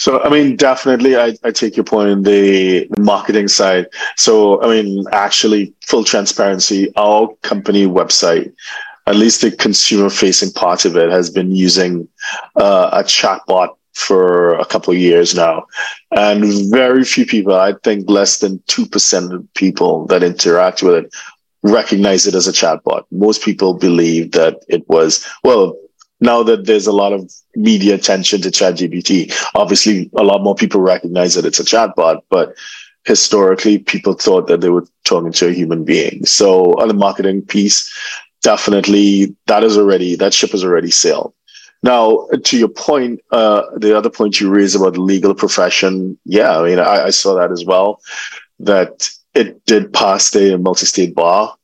So, I mean, definitely, I, I take your point in the marketing side. So, I mean, actually, full transparency, our company website, at least the consumer facing part of it, has been using uh, a chatbot for a couple of years now. And very few people, I think less than 2% of people that interact with it recognize it as a chatbot. Most people believe that it was, well, now that there's a lot of media attention to ChatGPT, obviously a lot more people recognize that it's a chatbot, but historically people thought that they were talking to a human being. So on the marketing piece, definitely that is already, that ship has already sailed. Now, to your point, uh, the other point you raised about the legal profession, yeah, I mean, I, I saw that as well, that it did pass the multi-state bar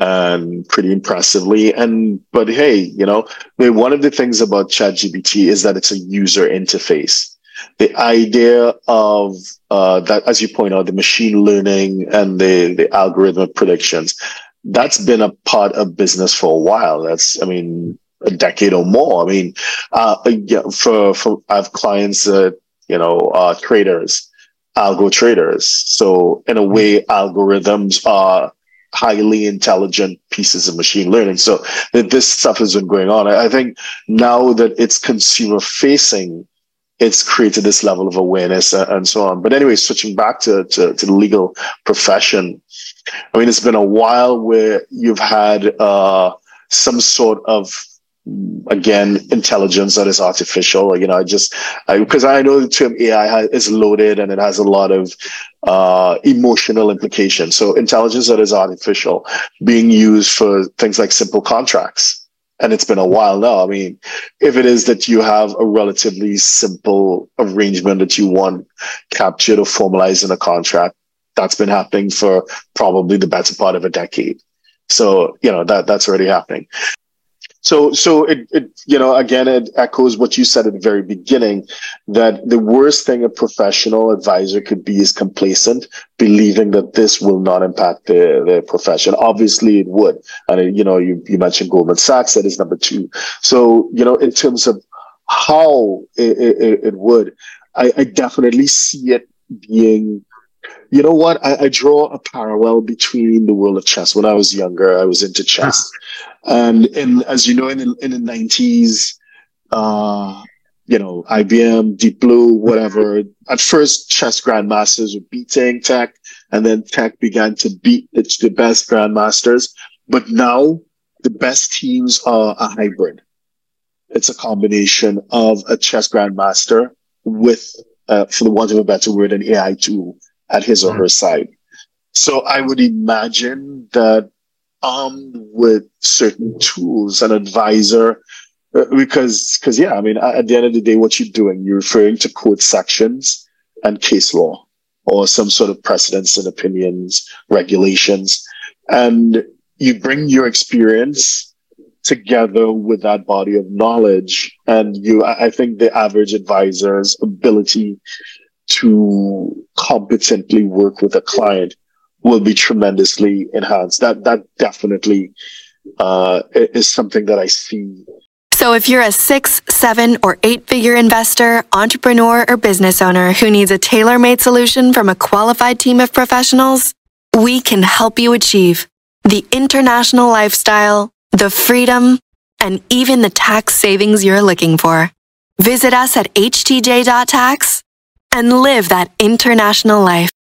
and pretty impressively. And but hey, you know, one of the things about ChatGPT is that it's a user interface. The idea of uh, that, as you point out, the machine learning and the the algorithmic predictions, that's been a part of business for a while. That's, I mean, a decade or more. I mean, uh, yeah, for for I have clients that you know uh, traders, algo traders. So in a way, algorithms are highly intelligent pieces of machine learning. So this stuff has been going on. I think now that it's consumer facing, it's created this level of awareness and so on. But anyway, switching back to, to, to the legal profession, I mean, it's been a while where you've had uh, some sort of again intelligence that is artificial you know i just because I, I, know the term ai is loaded and it has a lot of uh, emotional implications. So intelligence that is artificial being used for things like simple contracts. And it's been a while now. I mean if it is that you have a relatively simple arrangement that you want captured or formalized in a contract that's been happening for probably the better part of a decade. So you know that that's already happening so, so it, it, you know, again, it echoes what you said at the very beginning that the worst thing a professional advisor could be is complacent, believing that this will not impact their, their profession. Obviously it would. And, you know, you, you mentioned Goldman Sachs, that is number two. So, you know, in terms of how it, it, it would, I, I definitely see it being you know what? I, I, draw a parallel between the world of chess. When I was younger, I was into chess. And in, as you know, in the, in the 90s, uh, you know, IBM, Deep Blue, whatever. At first, chess grandmasters were beating tech, and then tech began to beat its the best grandmasters. But now, the best teams are a hybrid. It's a combination of a chess grandmaster with, uh, for the want of a better word, an AI tool at his or her side. So I would imagine that armed with certain tools, an advisor, uh, because, because yeah, I mean, at the end of the day, what you're doing, you're referring to court sections and case law or some sort of precedents and opinions, regulations, and you bring your experience together with that body of knowledge. And you, I think the average advisor's ability to competently work with a client will be tremendously enhanced. That that definitely uh, is something that I see. So, if you're a six, seven, or eight figure investor, entrepreneur, or business owner who needs a tailor made solution from a qualified team of professionals, we can help you achieve the international lifestyle, the freedom, and even the tax savings you're looking for. Visit us at htj.tax and live that international life.